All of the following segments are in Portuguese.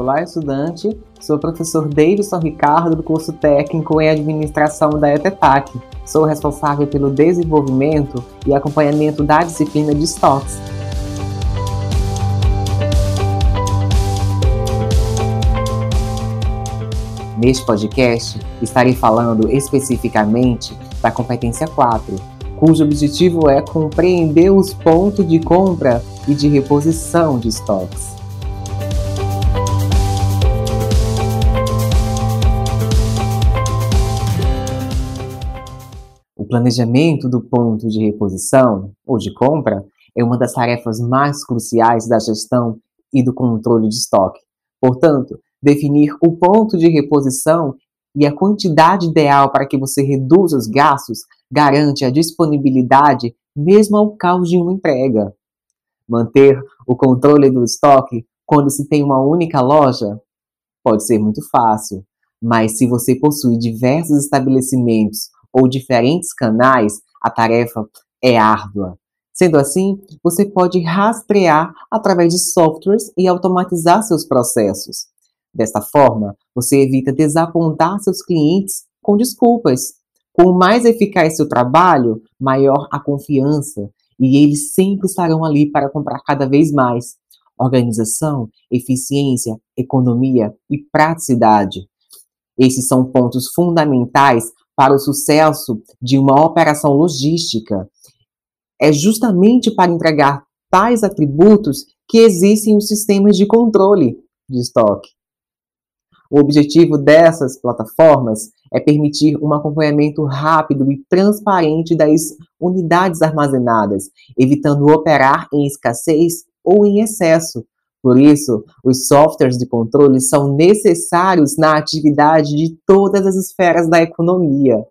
Olá, estudante. Sou o professor Davidson Ricardo do curso técnico em administração da ETEPAC. Sou responsável pelo desenvolvimento e acompanhamento da disciplina de estoques. Neste podcast, estarei falando especificamente da competência 4, cujo objetivo é compreender os pontos de compra e de reposição de estoques. Planejamento do ponto de reposição ou de compra é uma das tarefas mais cruciais da gestão e do controle de estoque. Portanto, definir o ponto de reposição e a quantidade ideal para que você reduza os gastos garante a disponibilidade mesmo ao caos de uma entrega. Manter o controle do estoque quando se tem uma única loja pode ser muito fácil, mas se você possui diversos estabelecimentos ou diferentes canais, a tarefa é árdua. Sendo assim, você pode rastrear através de softwares e automatizar seus processos. Desta forma, você evita desapontar seus clientes com desculpas. Quanto mais eficaz seu trabalho, maior a confiança e eles sempre estarão ali para comprar cada vez mais. Organização, eficiência, economia e praticidade. Esses são pontos fundamentais para o sucesso de uma operação logística é justamente para entregar tais atributos que existem os sistemas de controle de estoque. O objetivo dessas plataformas é permitir um acompanhamento rápido e transparente das unidades armazenadas, evitando operar em escassez ou em excesso, por isso, os softwares de controle são necessários na atividade de todas as esferas da economia.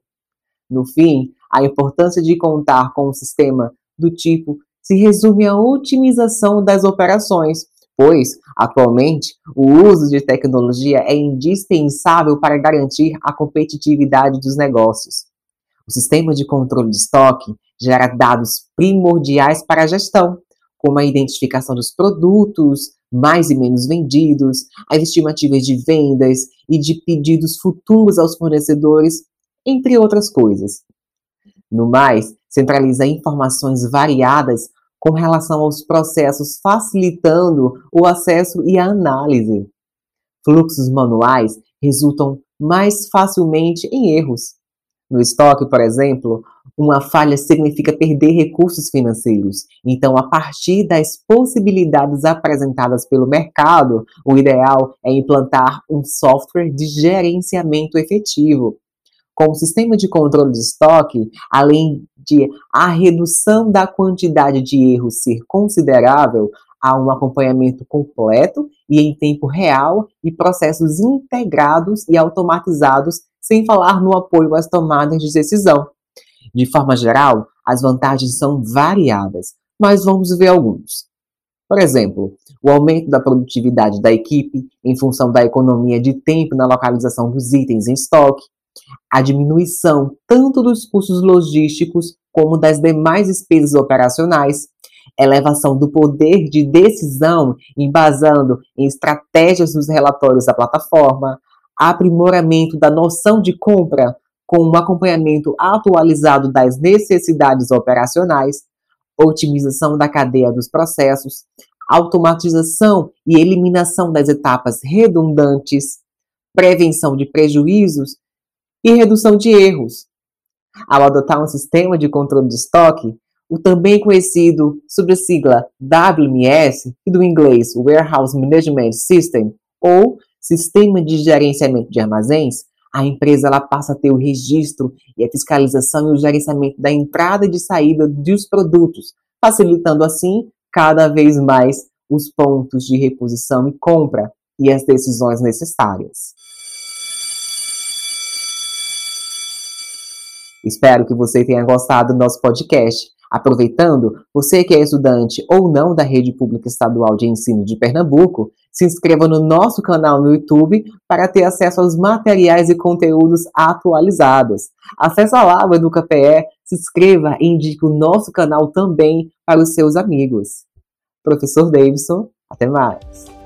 No fim, a importância de contar com um sistema do tipo se resume à otimização das operações, pois, atualmente, o uso de tecnologia é indispensável para garantir a competitividade dos negócios. O sistema de controle de estoque gera dados primordiais para a gestão, como a identificação dos produtos, mais e menos vendidos, as estimativas de vendas e de pedidos futuros aos fornecedores, entre outras coisas. No mais, centraliza informações variadas com relação aos processos, facilitando o acesso e a análise. Fluxos manuais resultam mais facilmente em erros. No estoque, por exemplo, uma falha significa perder recursos financeiros. Então, a partir das possibilidades apresentadas pelo mercado, o ideal é implantar um software de gerenciamento efetivo. Com o sistema de controle de estoque, além de a redução da quantidade de erros ser considerável, há um acompanhamento completo e em tempo real e processos integrados e automatizados, sem falar no apoio às tomadas de decisão. De forma geral, as vantagens são variadas, mas vamos ver alguns. Por exemplo, o aumento da produtividade da equipe em função da economia de tempo na localização dos itens em estoque, a diminuição tanto dos custos logísticos como das demais despesas operacionais, elevação do poder de decisão embasando em estratégias dos relatórios da plataforma, aprimoramento da noção de compra com um acompanhamento atualizado das necessidades operacionais, otimização da cadeia dos processos, automatização e eliminação das etapas redundantes, prevenção de prejuízos e redução de erros. Ao adotar um sistema de controle de estoque, o também conhecido sob a sigla WMS, e do inglês Warehouse Management System, ou Sistema de Gerenciamento de Armazéns, a empresa ela passa a ter o registro e a fiscalização e o gerenciamento da entrada e de saída dos produtos, facilitando assim cada vez mais os pontos de reposição e compra e as decisões necessárias. Espero que você tenha gostado do nosso podcast. Aproveitando, você que é estudante ou não da Rede Pública Estadual de Ensino de Pernambuco, se inscreva no nosso canal no YouTube para ter acesso aos materiais e conteúdos atualizados. Acesse lá o EducaPE, se inscreva e indique o nosso canal também para os seus amigos. Professor Davidson, até mais!